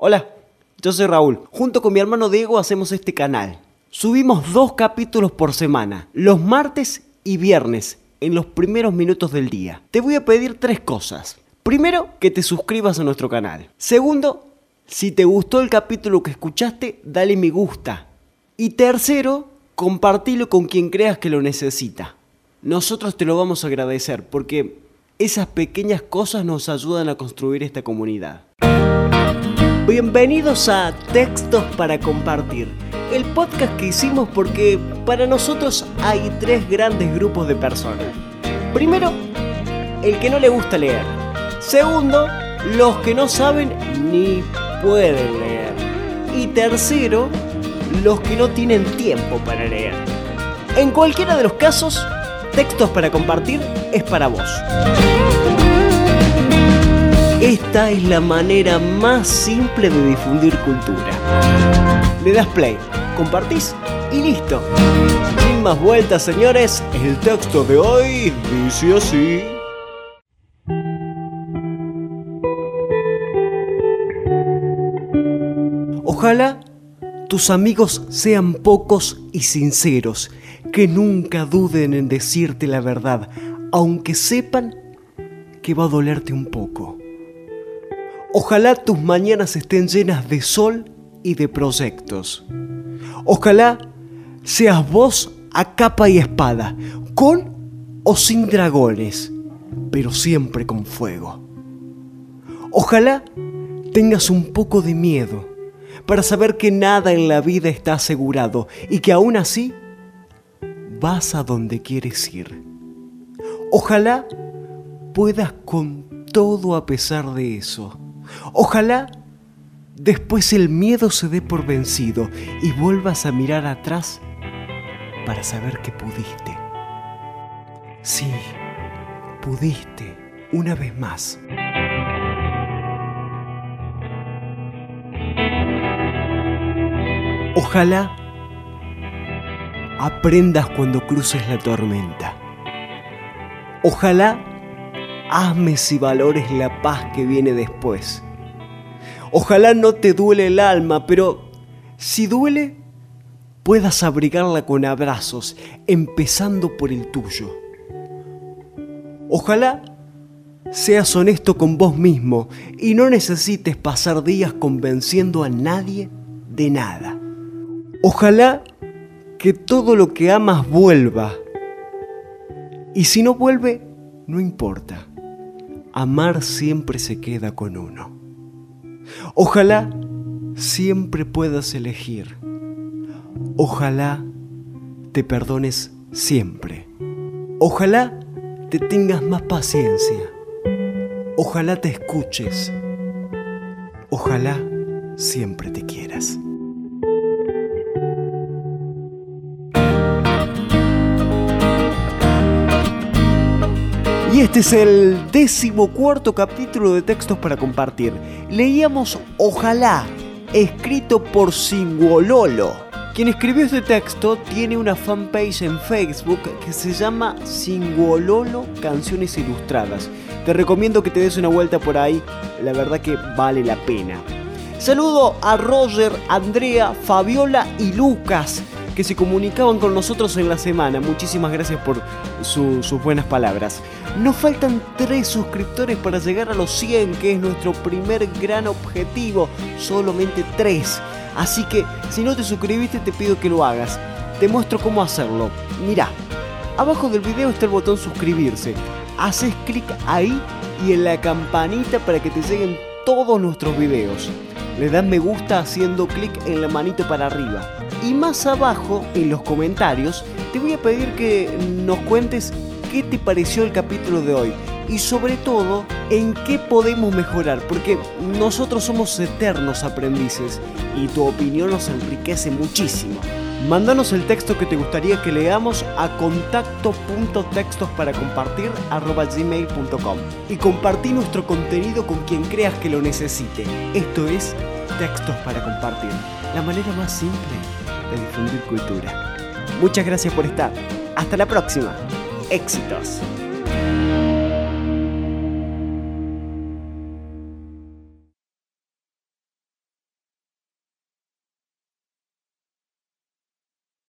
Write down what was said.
Hola, yo soy Raúl. Junto con mi hermano Diego hacemos este canal. Subimos dos capítulos por semana, los martes y viernes, en los primeros minutos del día. Te voy a pedir tres cosas. Primero, que te suscribas a nuestro canal. Segundo, si te gustó el capítulo que escuchaste, dale me gusta. Y tercero, compartilo con quien creas que lo necesita. Nosotros te lo vamos a agradecer porque esas pequeñas cosas nos ayudan a construir esta comunidad. Bienvenidos a Textos para Compartir, el podcast que hicimos porque para nosotros hay tres grandes grupos de personas. Primero, el que no le gusta leer. Segundo, los que no saben ni pueden leer. Y tercero, los que no tienen tiempo para leer. En cualquiera de los casos, Textos para Compartir es para vos. Esta es la manera más simple de difundir cultura. Le das play, compartís y listo. Sin más vueltas, señores, el texto de hoy dice así. Ojalá tus amigos sean pocos y sinceros, que nunca duden en decirte la verdad, aunque sepan que va a dolerte un poco. Ojalá tus mañanas estén llenas de sol y de proyectos. Ojalá seas vos a capa y espada, con o sin dragones, pero siempre con fuego. Ojalá tengas un poco de miedo para saber que nada en la vida está asegurado y que aún así vas a donde quieres ir. Ojalá puedas con todo a pesar de eso. Ojalá después el miedo se dé por vencido y vuelvas a mirar atrás para saber que pudiste. Sí, pudiste una vez más. Ojalá aprendas cuando cruces la tormenta. Ojalá ames y valores la paz que viene después. Ojalá no te duele el alma, pero si duele, puedas abrigarla con abrazos, empezando por el tuyo. Ojalá seas honesto con vos mismo y no necesites pasar días convenciendo a nadie de nada. Ojalá que todo lo que amas vuelva. Y si no vuelve, no importa amar siempre se queda con uno. Ojalá siempre puedas elegir. Ojalá te perdones siempre. Ojalá te tengas más paciencia. Ojalá te escuches. Ojalá siempre te quieras. Y este es el decimocuarto capítulo de textos para compartir. Leíamos Ojalá, escrito por Singuololo. Quien escribió este texto tiene una fanpage en Facebook que se llama Singuololo Canciones Ilustradas. Te recomiendo que te des una vuelta por ahí, la verdad que vale la pena. Saludo a Roger, Andrea, Fabiola y Lucas que se comunicaban con nosotros en la semana. Muchísimas gracias por sus buenas palabras. Nos faltan 3 suscriptores para llegar a los 100, que es nuestro primer gran objetivo. Solamente 3. Así que si no te suscribiste te pido que lo hagas. Te muestro cómo hacerlo. Mira, abajo del video está el botón suscribirse. Haces clic ahí y en la campanita para que te lleguen todos nuestros videos. Le das me gusta haciendo clic en la manito para arriba. Y más abajo, en los comentarios, te voy a pedir que nos cuentes qué te pareció el capítulo de hoy y sobre todo en qué podemos mejorar, porque nosotros somos eternos aprendices y tu opinión nos enriquece muchísimo. Mándanos el texto que te gustaría que leamos a contacto.textos y compartí nuestro contenido con quien creas que lo necesite. Esto es Textos para compartir, la manera más simple de difundir cultura. Muchas gracias por estar. Hasta la próxima. Éxitos.